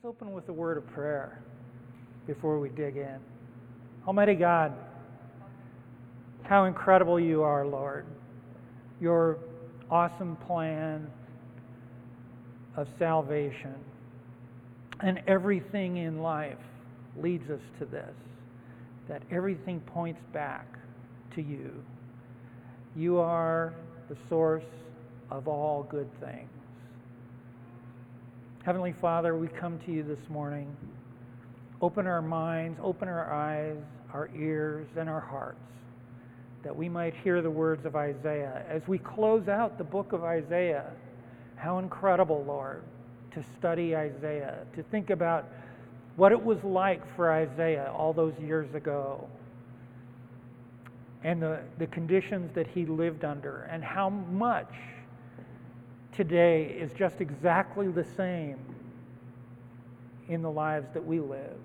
Let's open with a word of prayer before we dig in. Almighty God, how incredible you are, Lord. Your awesome plan of salvation and everything in life leads us to this that everything points back to you. You are the source of all good things. Heavenly Father, we come to you this morning. Open our minds, open our eyes, our ears, and our hearts that we might hear the words of Isaiah. As we close out the book of Isaiah, how incredible, Lord, to study Isaiah, to think about what it was like for Isaiah all those years ago, and the, the conditions that he lived under, and how much today is just exactly the same in the lives that we live.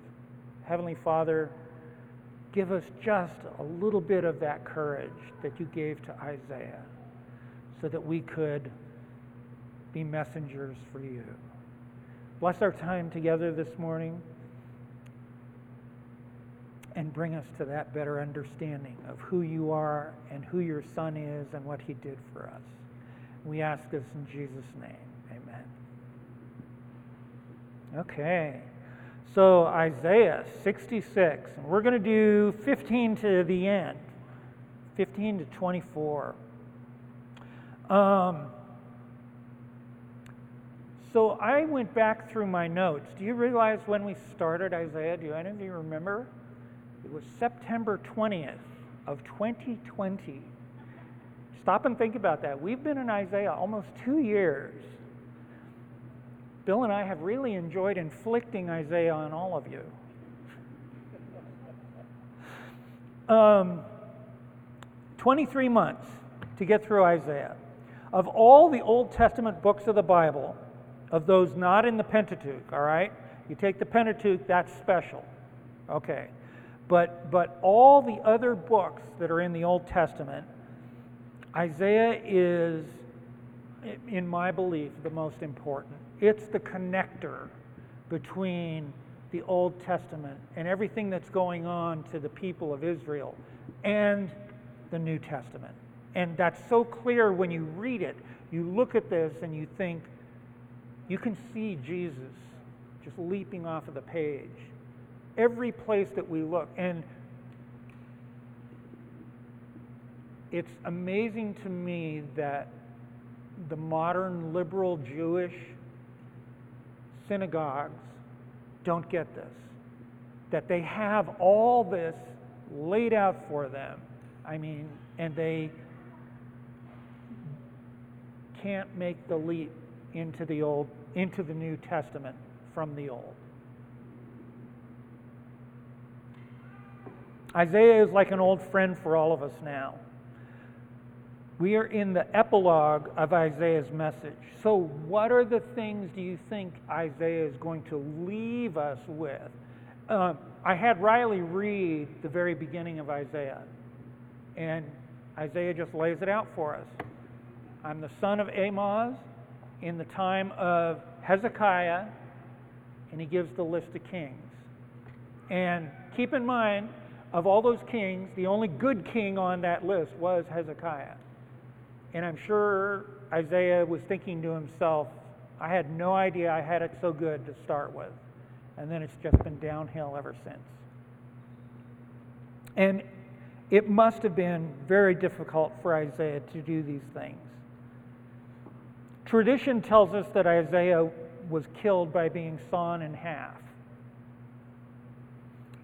Heavenly Father, give us just a little bit of that courage that you gave to Isaiah so that we could be messengers for you. Bless our time together this morning and bring us to that better understanding of who you are and who your Son is and what he did for us. We ask this in Jesus' name. Amen. Okay. So, Isaiah 66. And we're going to do 15 to the end, 15 to 24. Um, so, I went back through my notes. Do you realize when we started Isaiah? Do any of you remember? It was September 20th of 2020. Stop and think about that. We've been in Isaiah almost two years. Bill and I have really enjoyed inflicting Isaiah on all of you. Um, 23 months to get through Isaiah. Of all the Old Testament books of the Bible, of those not in the Pentateuch, all right? You take the Pentateuch, that's special. Okay. But, but all the other books that are in the Old Testament, Isaiah is, in my belief, the most important. It's the connector between the Old Testament and everything that's going on to the people of Israel and the New Testament. And that's so clear when you read it. You look at this and you think, you can see Jesus just leaping off of the page. Every place that we look. And it's amazing to me that the modern liberal Jewish synagogues don't get this. That they have all this laid out for them. I mean, and they can't make the leap into the old into the New Testament from the old. Isaiah is like an old friend for all of us now. We are in the epilogue of Isaiah's message. So, what are the things do you think Isaiah is going to leave us with? Um, I had Riley read the very beginning of Isaiah, and Isaiah just lays it out for us. I'm the son of Amoz in the time of Hezekiah, and he gives the list of kings. And keep in mind, of all those kings, the only good king on that list was Hezekiah. And I'm sure Isaiah was thinking to himself, I had no idea I had it so good to start with. And then it's just been downhill ever since. And it must have been very difficult for Isaiah to do these things. Tradition tells us that Isaiah was killed by being sawn in half.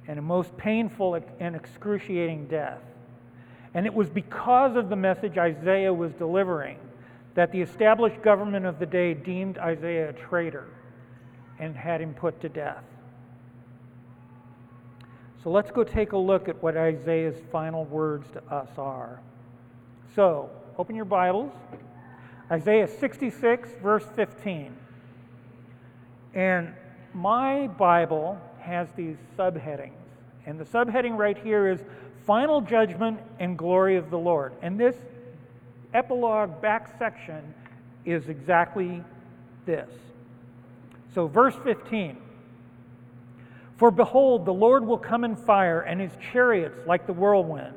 And a most painful and excruciating death. And it was because of the message Isaiah was delivering that the established government of the day deemed Isaiah a traitor and had him put to death. So let's go take a look at what Isaiah's final words to us are. So, open your Bibles. Isaiah 66, verse 15. And my Bible has these subheadings. And the subheading right here is final judgment and glory of the Lord. And this epilogue back section is exactly this. So, verse 15 For behold, the Lord will come in fire, and his chariots like the whirlwind,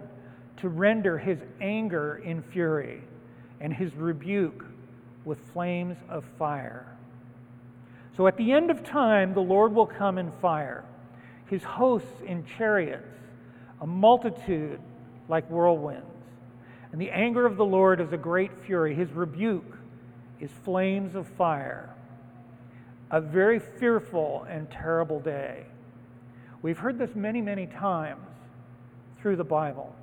to render his anger in fury, and his rebuke with flames of fire. So at the end of time, the Lord will come in fire, his hosts in chariots, a multitude like whirlwinds. And the anger of the Lord is a great fury, his rebuke is flames of fire. A very fearful and terrible day. We've heard this many, many times through the Bible.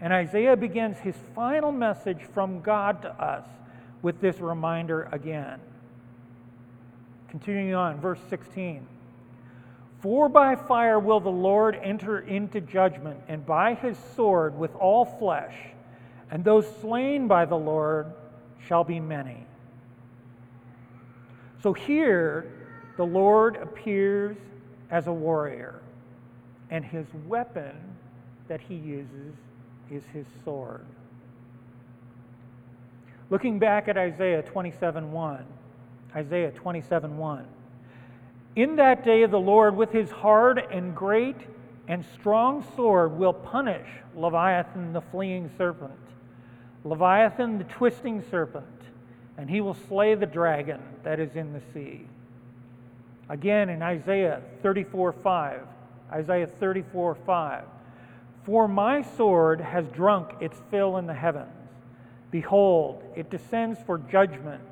And Isaiah begins his final message from God to us with this reminder again. Continuing on, verse 16. For by fire will the Lord enter into judgment, and by his sword with all flesh, and those slain by the Lord shall be many. So here, the Lord appears as a warrior, and his weapon that he uses is his sword. Looking back at Isaiah 27:1, Isaiah 27:1. In that day the Lord with his hard and great and strong sword will punish Leviathan the fleeing serpent, Leviathan the twisting serpent, and he will slay the dragon that is in the sea. Again in Isaiah 34:5, Isaiah 34:5. For my sword has drunk its fill in the heavens. Behold, it descends for judgment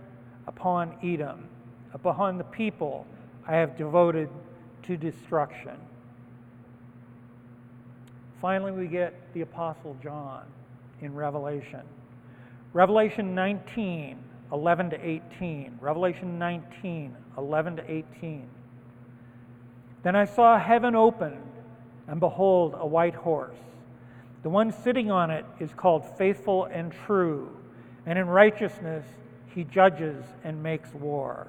upon Edom, upon the people I have devoted to destruction. Finally, we get the Apostle John in Revelation. Revelation 19, 11 to 18. Revelation 19, 11 to 18. Then I saw heaven opened, and behold, a white horse. The one sitting on it is called Faithful and True, and in righteousness he judges and makes war.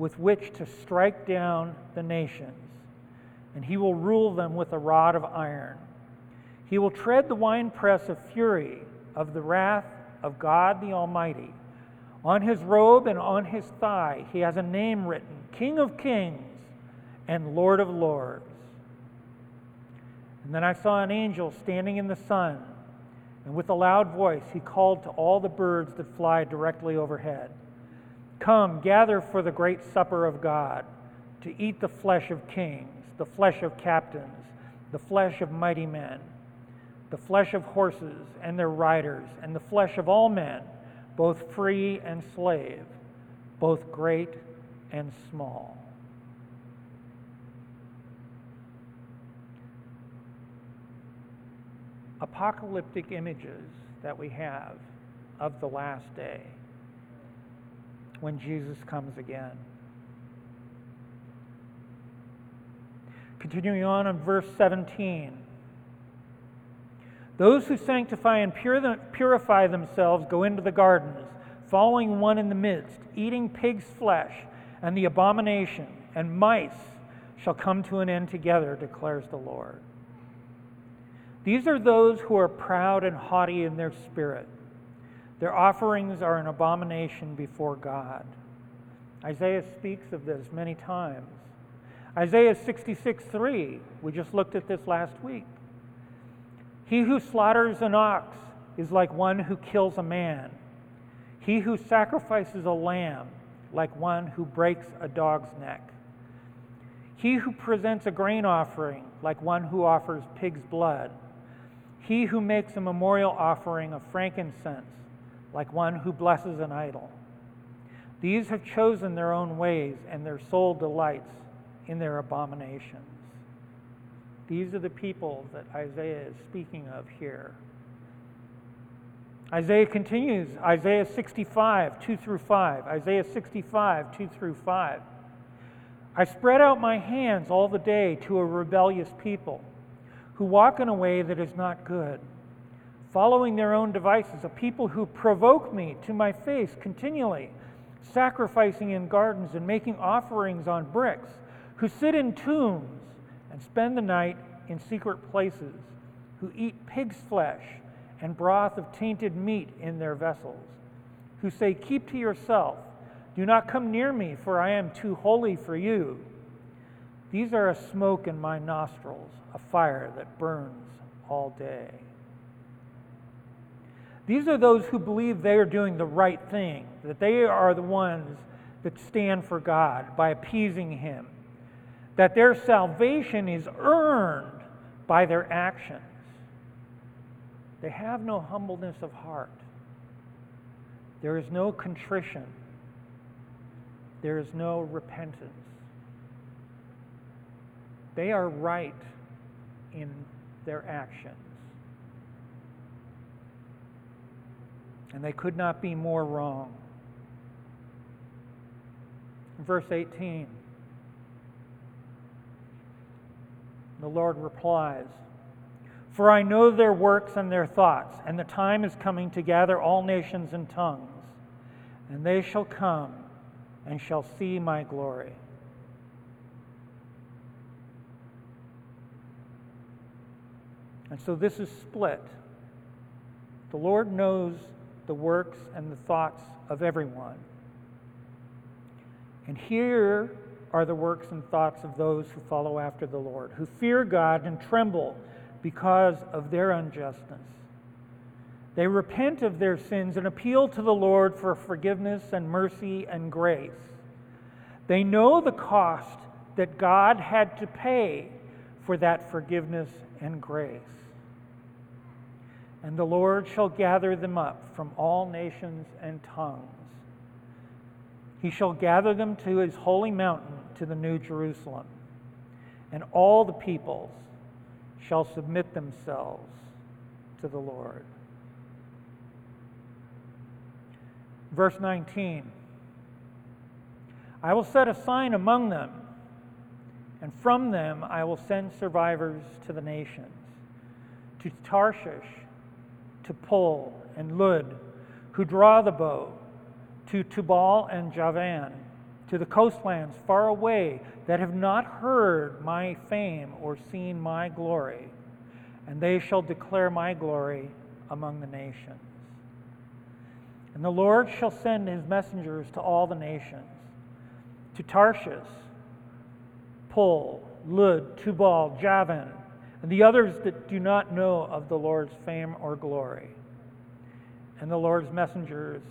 with which to strike down the nations, and he will rule them with a rod of iron. He will tread the winepress of fury of the wrath of God the Almighty. On his robe and on his thigh he has a name written King of Kings and Lord of Lords. And then I saw an angel standing in the sun, and with a loud voice he called to all the birds that fly directly overhead Come, gather for the great supper of God, to eat the flesh of kings, the flesh of captains, the flesh of mighty men, the flesh of horses and their riders, and the flesh of all men, both free and slave, both great and small. apocalyptic images that we have of the last day when Jesus comes again. Continuing on in verse 17. Those who sanctify and purify themselves go into the gardens, following one in the midst, eating pig's flesh and the abomination, and mice shall come to an end together, declares the Lord. These are those who are proud and haughty in their spirit. Their offerings are an abomination before God. Isaiah speaks of this many times. Isaiah 66 3, we just looked at this last week. He who slaughters an ox is like one who kills a man. He who sacrifices a lamb, like one who breaks a dog's neck. He who presents a grain offering, like one who offers pig's blood. He who makes a memorial offering of frankincense, like one who blesses an idol. These have chosen their own ways, and their soul delights in their abominations. These are the people that Isaiah is speaking of here. Isaiah continues, Isaiah 65, 2 through 5. Isaiah 65, 2 through 5. I spread out my hands all the day to a rebellious people who walk in a way that is not good, following their own devices, a people who provoke me to my face continually, sacrificing in gardens and making offerings on bricks, who sit in tombs and spend the night in secret places, who eat pig's flesh and broth of tainted meat in their vessels, who say, Keep to yourself do not come near me, for I am too holy for you. These are a smoke in my nostrils, a fire that burns all day. These are those who believe they are doing the right thing, that they are the ones that stand for God by appeasing Him, that their salvation is earned by their actions. They have no humbleness of heart, there is no contrition there is no repentance. They are right in their actions. And they could not be more wrong. Verse 18 the Lord replies, For I know their works and their thoughts, and the time is coming to gather all nations and tongues, and they shall come and shall see my glory. And so this is split. The Lord knows the works and the thoughts of everyone. And here are the works and thoughts of those who follow after the Lord, who fear God and tremble because of their unjustness. They repent of their sins and appeal to the Lord for forgiveness and mercy and grace. They know the cost that God had to pay for that forgiveness and grace. And the Lord shall gather them up from all nations and tongues. He shall gather them to his holy mountain, to the New Jerusalem. And all the peoples shall submit themselves to the Lord. Verse 19 I will set a sign among them, and from them I will send survivors to the nations, to Tarshish, to Pul and Lud, who draw the bow, to Tubal and Javan, to the coastlands far away that have not heard my fame or seen my glory, and they shall declare my glory among the nations. And the Lord shall send his messengers to all the nations, to Tarshish, Pul, Lud, Tubal, Javan, and the others that do not know of the Lord's fame or glory. And the Lord's messengers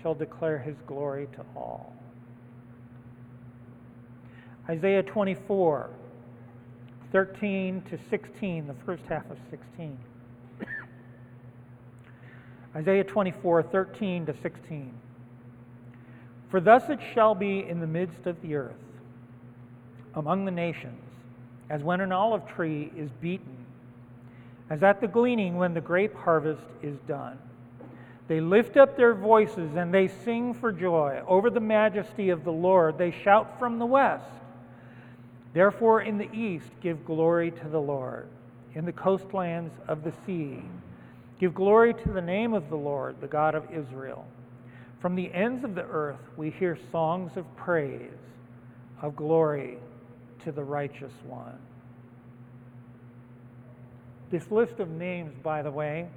shall declare his glory to all. Isaiah 24, 13 to 16, the first half of 16. Isaiah 24, 13 to 16. For thus it shall be in the midst of the earth, among the nations, as when an olive tree is beaten, as at the gleaning when the grape harvest is done. They lift up their voices and they sing for joy over the majesty of the Lord. They shout from the west. Therefore, in the east, give glory to the Lord. In the coastlands of the sea, Give glory to the name of the Lord, the God of Israel. From the ends of the earth we hear songs of praise, of glory to the righteous one. This list of names, by the way,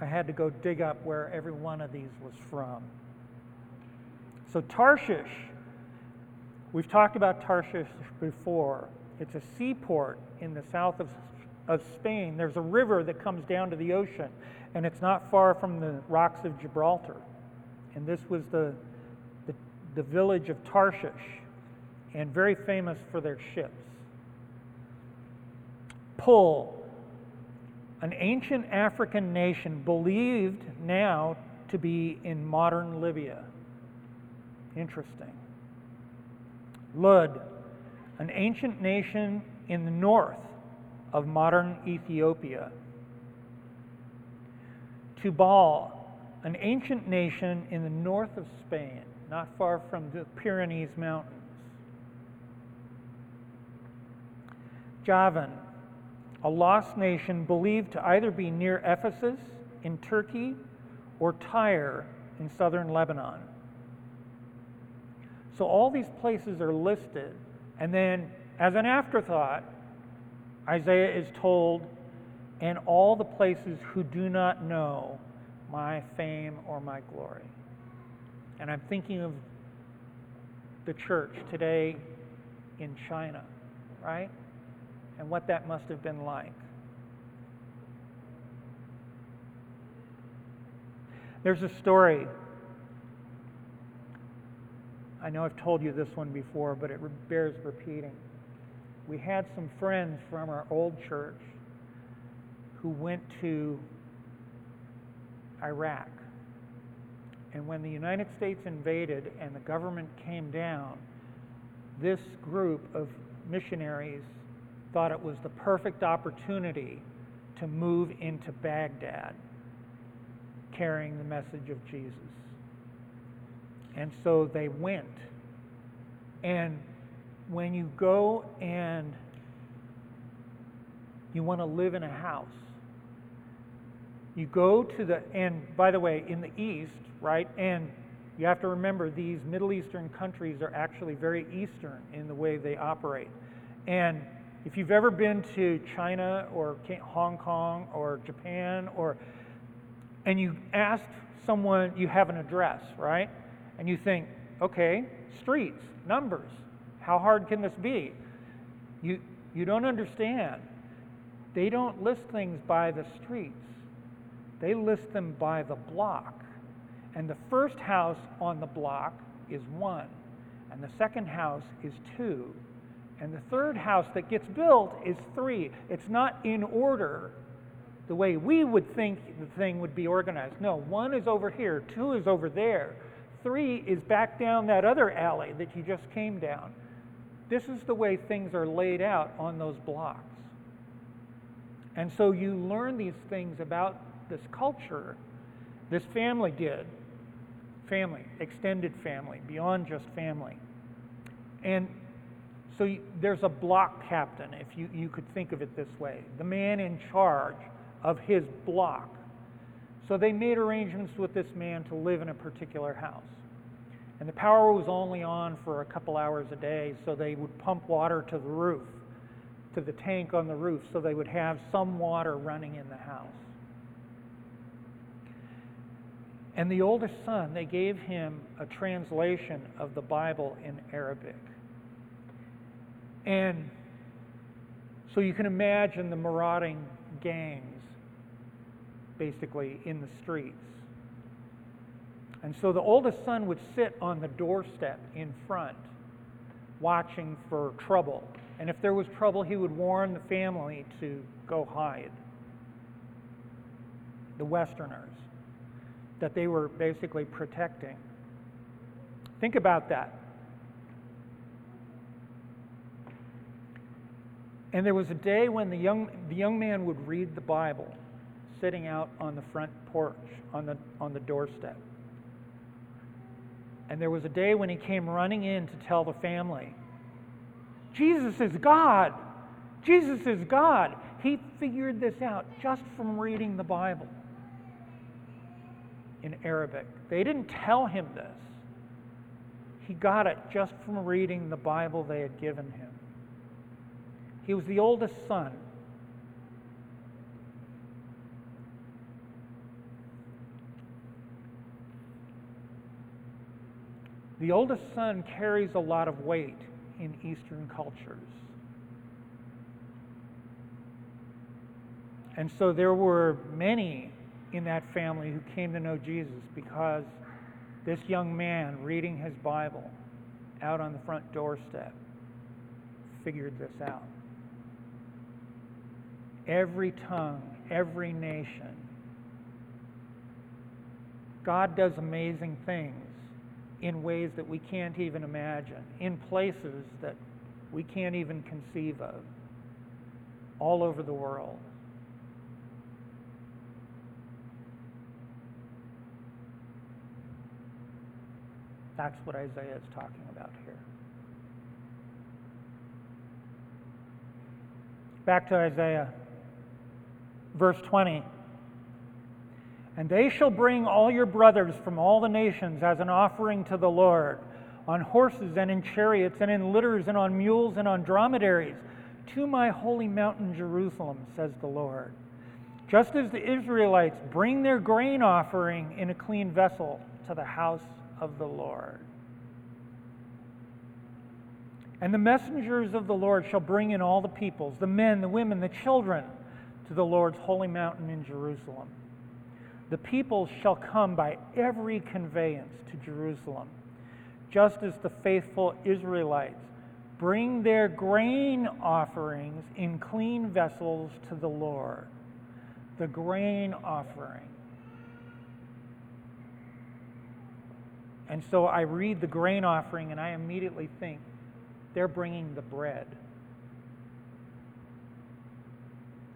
I had to go dig up where every one of these was from. So, Tarshish, we've talked about Tarshish before. It's a seaport in the south of of Spain, there's a river that comes down to the ocean, and it's not far from the rocks of Gibraltar. And this was the, the, the village of Tarshish, and very famous for their ships. Pul, an ancient African nation believed now to be in modern Libya. Interesting. Lud, an ancient nation in the north of modern Ethiopia. Tubal, an ancient nation in the north of Spain, not far from the Pyrenees Mountains. Javan, a lost nation believed to either be near Ephesus in Turkey or Tyre in southern Lebanon. So all these places are listed, and then as an afterthought, Isaiah is told, and all the places who do not know my fame or my glory. And I'm thinking of the church today in China, right? And what that must have been like. There's a story. I know I've told you this one before, but it bears repeating. We had some friends from our old church who went to Iraq. And when the United States invaded and the government came down, this group of missionaries thought it was the perfect opportunity to move into Baghdad carrying the message of Jesus. And so they went. And when you go and you want to live in a house, you go to the, and by the way, in the East, right, and you have to remember these Middle Eastern countries are actually very Eastern in the way they operate. And if you've ever been to China or Hong Kong or Japan or and you ask someone, you have an address, right? And you think, okay, streets, numbers, how hard can this be? You, you don't understand. They don't list things by the streets, they list them by the block. And the first house on the block is one, and the second house is two, and the third house that gets built is three. It's not in order the way we would think the thing would be organized. No, one is over here, two is over there, three is back down that other alley that you just came down. This is the way things are laid out on those blocks. And so you learn these things about this culture. This family did. Family, extended family, beyond just family. And so there's a block captain, if you, you could think of it this way, the man in charge of his block. So they made arrangements with this man to live in a particular house. And the power was only on for a couple hours a day, so they would pump water to the roof, to the tank on the roof, so they would have some water running in the house. And the oldest son, they gave him a translation of the Bible in Arabic. And so you can imagine the marauding gangs basically in the streets. And so the oldest son would sit on the doorstep in front, watching for trouble. And if there was trouble, he would warn the family to go hide. The Westerners, that they were basically protecting. Think about that. And there was a day when the young, the young man would read the Bible sitting out on the front porch, on the, on the doorstep. And there was a day when he came running in to tell the family, Jesus is God. Jesus is God. He figured this out just from reading the Bible in Arabic. They didn't tell him this. He got it just from reading the Bible they had given him. He was the oldest son. The oldest son carries a lot of weight in Eastern cultures. And so there were many in that family who came to know Jesus because this young man reading his Bible out on the front doorstep figured this out. Every tongue, every nation. God does amazing things in ways that we can't even imagine, in places that we can't even conceive of, all over the world. That's what Isaiah is talking about here. Back to Isaiah, verse 20. And they shall bring all your brothers from all the nations as an offering to the Lord, on horses and in chariots and in litters and on mules and on dromedaries, to my holy mountain Jerusalem, says the Lord. Just as the Israelites bring their grain offering in a clean vessel to the house of the Lord. And the messengers of the Lord shall bring in all the peoples, the men, the women, the children, to the Lord's holy mountain in Jerusalem. The people shall come by every conveyance to Jerusalem, just as the faithful Israelites bring their grain offerings in clean vessels to the Lord. The grain offering. And so I read the grain offering and I immediately think they're bringing the bread.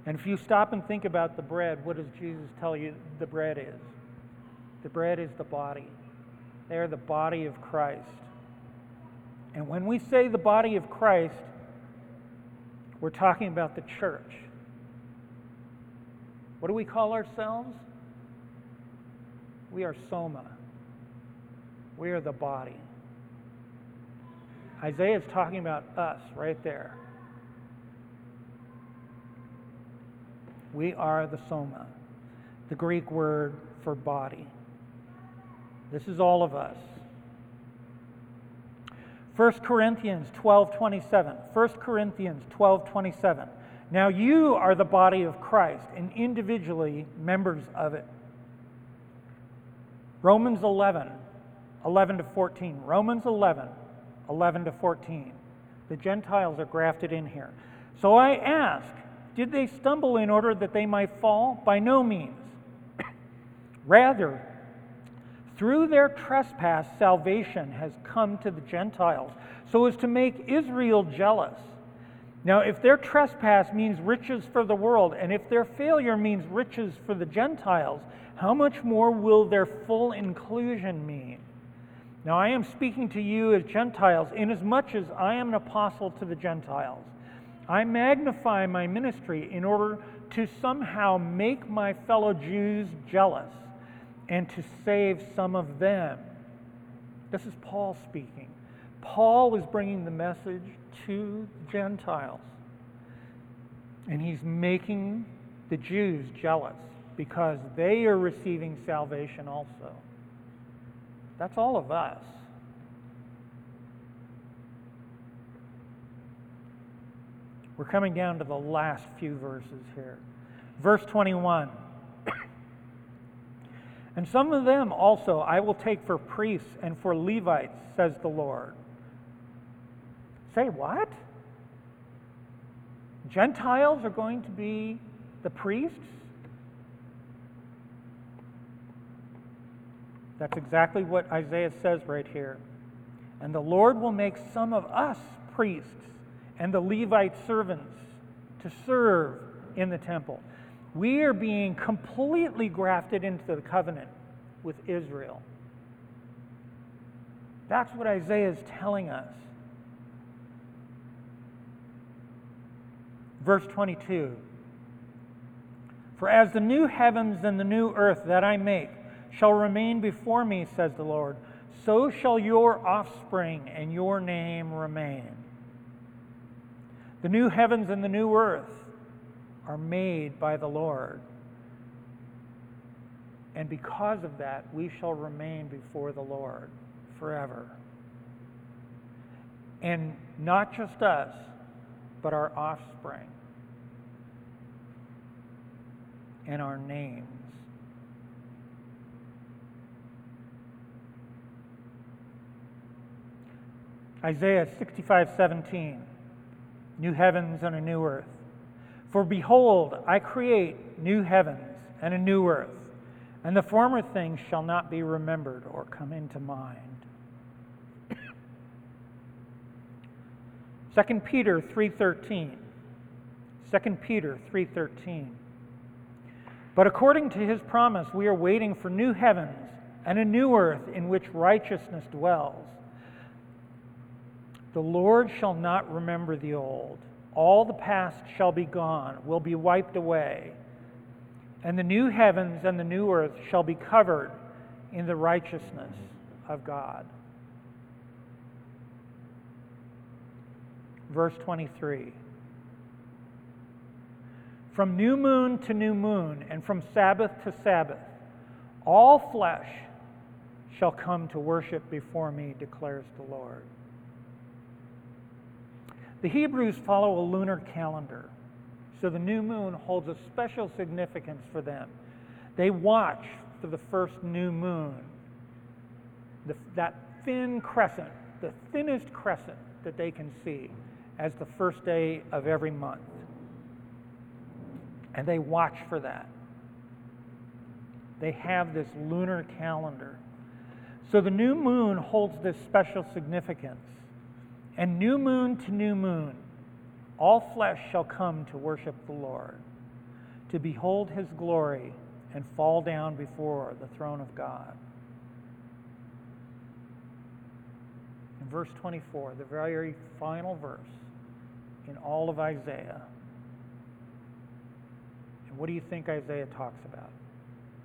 And if you stop and think about the bread, what does Jesus tell you the bread is? The bread is the body. They are the body of Christ. And when we say the body of Christ, we're talking about the church. What do we call ourselves? We are soma. We are the body. Isaiah is talking about us right there. We are the soma, the Greek word for body. This is all of us. 1 Corinthians 12:27. 1 Corinthians 12:27. Now you are the body of Christ and individually members of it. Romans 11, 11 to 14. Romans 11, 11 to 14. The Gentiles are grafted in here. So I ask, did they stumble in order that they might fall? By no means. Rather, through their trespass, salvation has come to the Gentiles, so as to make Israel jealous. Now, if their trespass means riches for the world, and if their failure means riches for the Gentiles, how much more will their full inclusion mean? Now, I am speaking to you as Gentiles, inasmuch as I am an apostle to the Gentiles. I magnify my ministry in order to somehow make my fellow Jews jealous and to save some of them. This is Paul speaking. Paul is bringing the message to Gentiles, and he's making the Jews jealous because they are receiving salvation also. That's all of us. We're coming down to the last few verses here. Verse 21. and some of them also I will take for priests and for Levites, says the Lord. Say what? Gentiles are going to be the priests? That's exactly what Isaiah says right here. And the Lord will make some of us priests and the Levite servants to serve in the temple. We are being completely grafted into the covenant with Israel. That's what Isaiah is telling us. Verse 22 For as the new heavens and the new earth that I make shall remain before me, says the Lord, so shall your offspring and your name remain. The new heavens and the new earth are made by the Lord. And because of that, we shall remain before the Lord forever. And not just us, but our offspring and our names. Isaiah 65 17 new heavens and a new earth. For behold, I create new heavens and a new earth, and the former things shall not be remembered or come into mind. 2 Peter 3:13 2 Peter 3:13 But according to his promise we are waiting for new heavens and a new earth in which righteousness dwells. The Lord shall not remember the old all the past shall be gone, will be wiped away, and the new heavens and the new earth shall be covered in the righteousness of God. Verse 23 From new moon to new moon, and from Sabbath to Sabbath, all flesh shall come to worship before me, declares the Lord. The Hebrews follow a lunar calendar, so the new moon holds a special significance for them. They watch for the first new moon, the, that thin crescent, the thinnest crescent that they can see, as the first day of every month. And they watch for that. They have this lunar calendar. So the new moon holds this special significance. And new moon to new moon, all flesh shall come to worship the Lord, to behold his glory and fall down before the throne of God. In verse 24, the very final verse in all of Isaiah. And what do you think Isaiah talks about?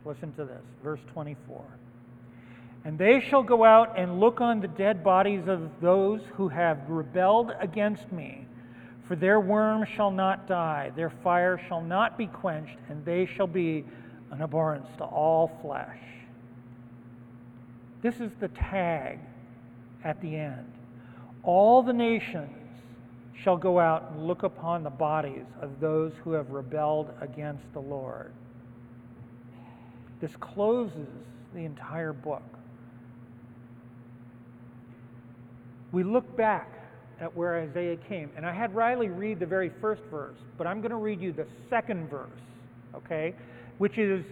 Listen to this, verse 24. And they shall go out and look on the dead bodies of those who have rebelled against me. For their worm shall not die, their fire shall not be quenched, and they shall be an abhorrence to all flesh. This is the tag at the end. All the nations shall go out and look upon the bodies of those who have rebelled against the Lord. This closes the entire book. We look back at where Isaiah came. And I had Riley read the very first verse, but I'm going to read you the second verse, okay? Which is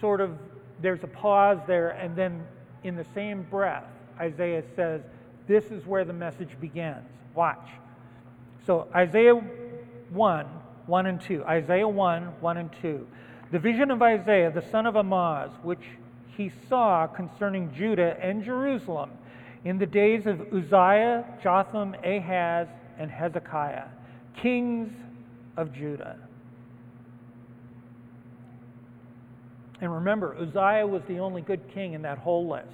sort of, there's a pause there, and then in the same breath, Isaiah says, This is where the message begins. Watch. So, Isaiah 1, 1 and 2. Isaiah 1, 1 and 2. The vision of Isaiah, the son of Amoz, which he saw concerning Judah and Jerusalem in the days of Uzziah, Jotham, Ahaz, and Hezekiah, kings of Judah. And remember, Uzziah was the only good king in that whole list,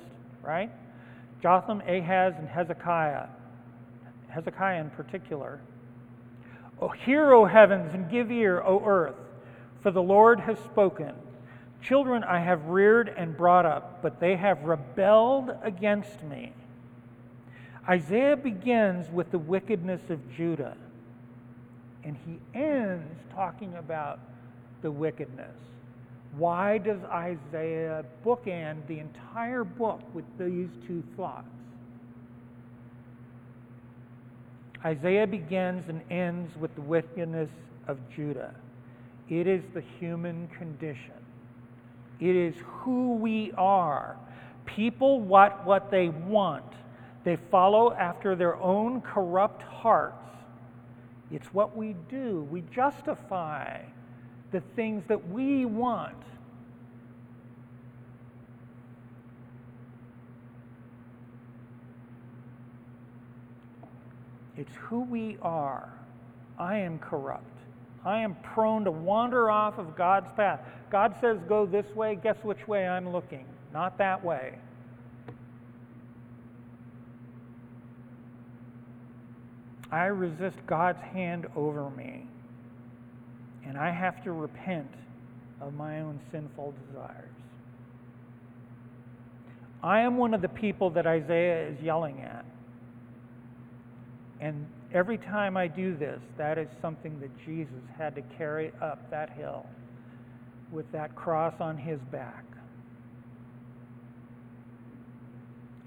right? Jotham, Ahaz, and Hezekiah. Hezekiah in particular. Oh, hear, O heavens, and give ear, O earth, for the Lord has spoken. Children I have reared and brought up, but they have rebelled against me. Isaiah begins with the wickedness of Judah, and he ends talking about the wickedness. Why does Isaiah bookend the entire book with these two thoughts? Isaiah begins and ends with the wickedness of Judah. It is the human condition. It is who we are. People want what they want they follow after their own corrupt hearts. It's what we do. We justify the things that we want. It's who we are. I am corrupt. I am prone to wander off of God's path. God says, go this way. Guess which way I'm looking? Not that way. I resist God's hand over me, and I have to repent of my own sinful desires. I am one of the people that Isaiah is yelling at. And every time I do this, that is something that Jesus had to carry up that hill with that cross on his back.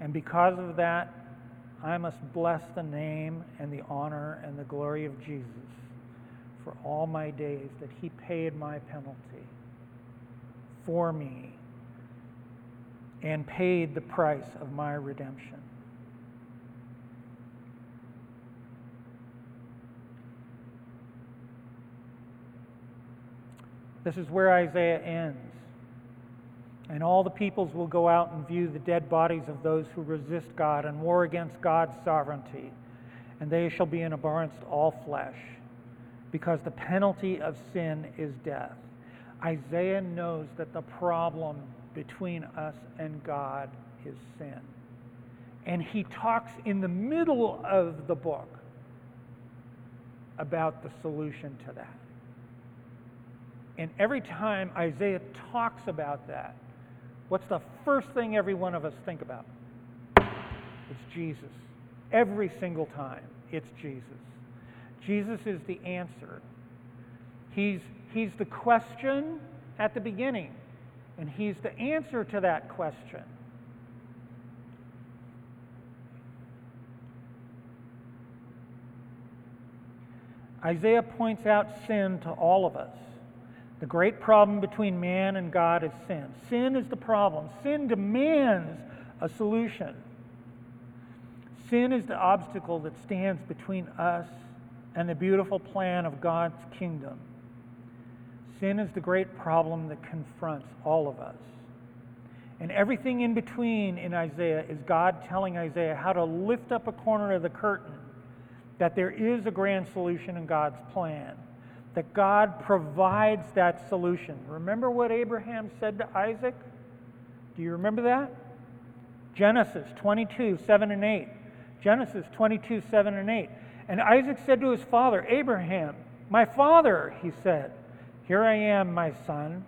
And because of that, I must bless the name and the honor and the glory of Jesus for all my days that he paid my penalty for me and paid the price of my redemption. This is where Isaiah ends. And all the peoples will go out and view the dead bodies of those who resist God and war against God's sovereignty, and they shall be in abhorrence to all flesh. because the penalty of sin is death. Isaiah knows that the problem between us and God is sin. And he talks in the middle of the book about the solution to that. And every time Isaiah talks about that, what's the first thing every one of us think about? It's Jesus. Every single time, it's Jesus. Jesus is the answer. He's, he's the question at the beginning, and He's the answer to that question. Isaiah points out sin to all of us. The great problem between man and God is sin. Sin is the problem. Sin demands a solution. Sin is the obstacle that stands between us and the beautiful plan of God's kingdom. Sin is the great problem that confronts all of us. And everything in between in Isaiah is God telling Isaiah how to lift up a corner of the curtain that there is a grand solution in God's plan, that God provides that solution. Remember what Abraham said to Isaac? Do you remember that? Genesis 22, 7 and 8. Genesis 22, 7 and 8. And Isaac said to his father, Abraham, My father, he said, Here I am, my son.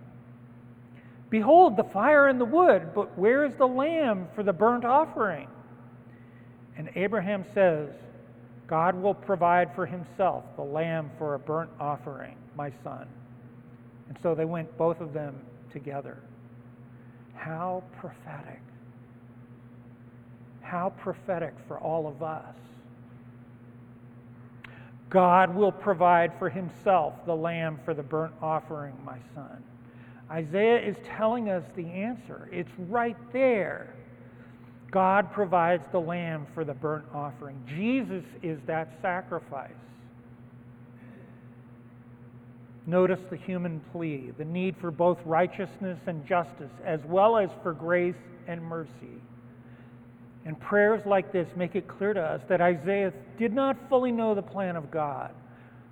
Behold, the fire and the wood, but where is the lamb for the burnt offering? And Abraham says, God will provide for himself the lamb for a burnt offering, my son. And so they went, both of them, together. How prophetic. How prophetic for all of us. God will provide for himself the lamb for the burnt offering, my son. Isaiah is telling us the answer. It's right there. God provides the lamb for the burnt offering. Jesus is that sacrifice. Notice the human plea, the need for both righteousness and justice, as well as for grace and mercy. And prayers like this make it clear to us that Isaiah did not fully know the plan of God.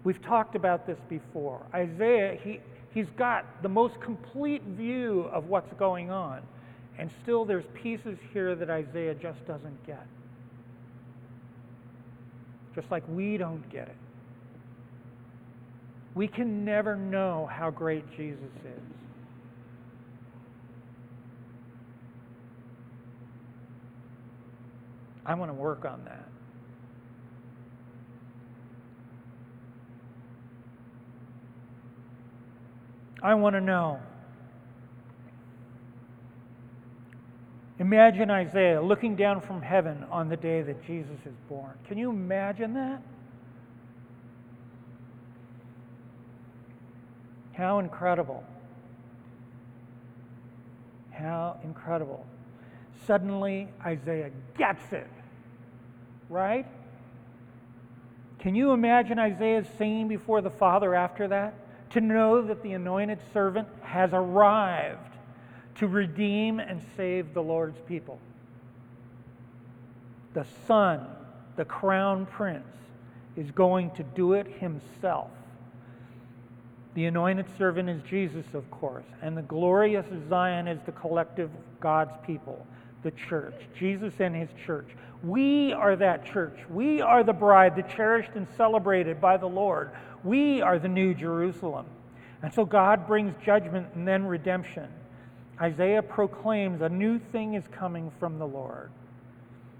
We've talked about this before. Isaiah, he, he's got the most complete view of what's going on. And still, there's pieces here that Isaiah just doesn't get. Just like we don't get it. We can never know how great Jesus is. I want to work on that. I want to know. Imagine Isaiah looking down from heaven on the day that Jesus is born. Can you imagine that? How incredible. How incredible. Suddenly, Isaiah gets it right? Can you imagine Isaiah singing before the Father after that? To know that the anointed servant has arrived to redeem and save the Lord's people. The Son, the crown prince, is going to do it himself. The anointed servant is Jesus, of course, and the glorious Zion is the collective God's people, the church, Jesus and his church. We are that church. We are the bride, the cherished and celebrated by the Lord. We are the new Jerusalem. And so God brings judgment and then redemption. Isaiah proclaims a new thing is coming from the Lord.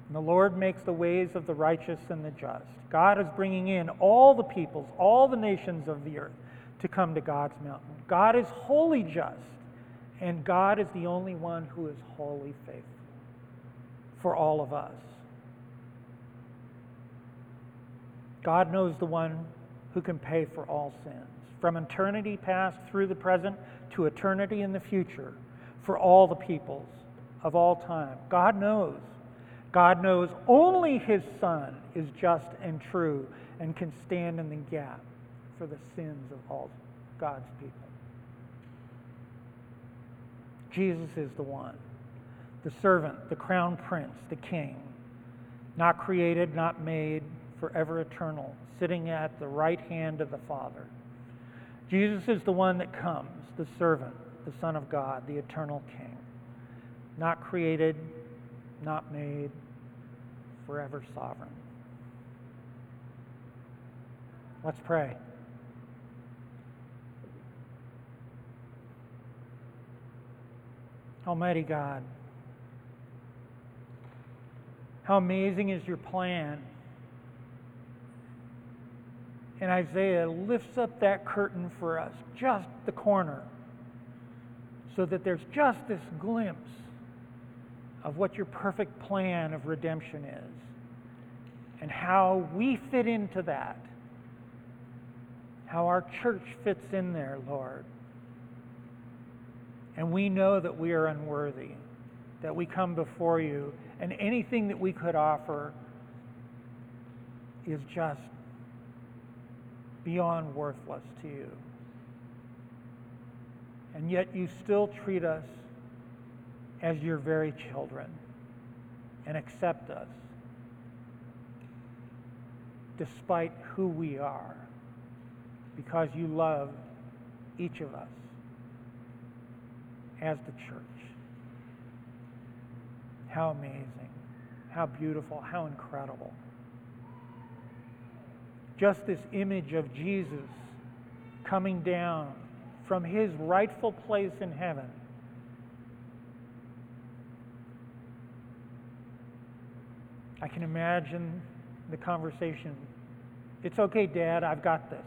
And the Lord makes the ways of the righteous and the just. God is bringing in all the peoples, all the nations of the earth to come to God's mountain. God is wholly just, and God is the only one who is wholly faithful for all of us. God knows the one who can pay for all sins, from eternity past through the present to eternity in the future, for all the peoples of all time. God knows. God knows only His Son is just and true and can stand in the gap for the sins of all God's people. Jesus is the one, the servant, the crown prince, the king, not created, not made, forever eternal, sitting at the right hand of the Father. Jesus is the one that comes, the servant, the Son of God, the eternal King. Not created, not made, forever sovereign. Let's pray. Almighty God, how amazing is your plan. And Isaiah lifts up that curtain for us, just the corner, so that there's just this glimpse of what your perfect plan of redemption is and how we fit into that, how our church fits in there, Lord. And we know that we are unworthy, that we come before you, and anything that we could offer is just beyond worthless to you. And yet you still treat us as your very children and accept us despite who we are because you love each of us as the church. How amazing, how beautiful, how incredible. Just this image of Jesus coming down from his rightful place in heaven. I can imagine the conversation. It's okay, Dad, I've got this.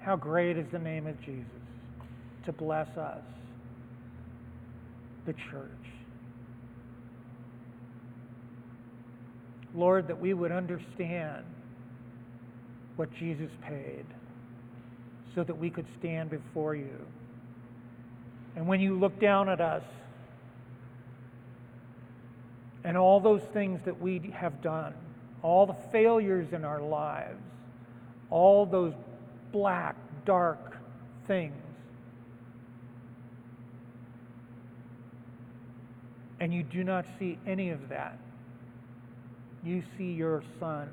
How great is the name of Jesus to bless us, the church. Lord, that we would understand what Jesus paid so that we could stand before you. And when you look down at us and all those things that we have done, all the failures in our lives, all those black, dark things. And you do not see any of that. You see your Son,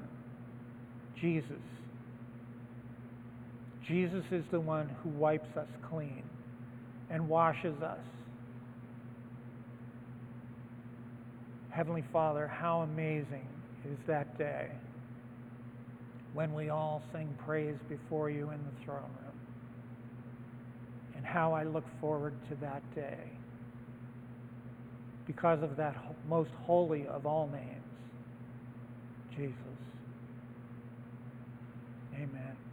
Jesus. Jesus is the one who wipes us clean and washes us. Heavenly Father, how amazing is that day when we all sing praise before you in the throne room. And how I look forward to that day because of that most holy of all names, Jesus. Amen.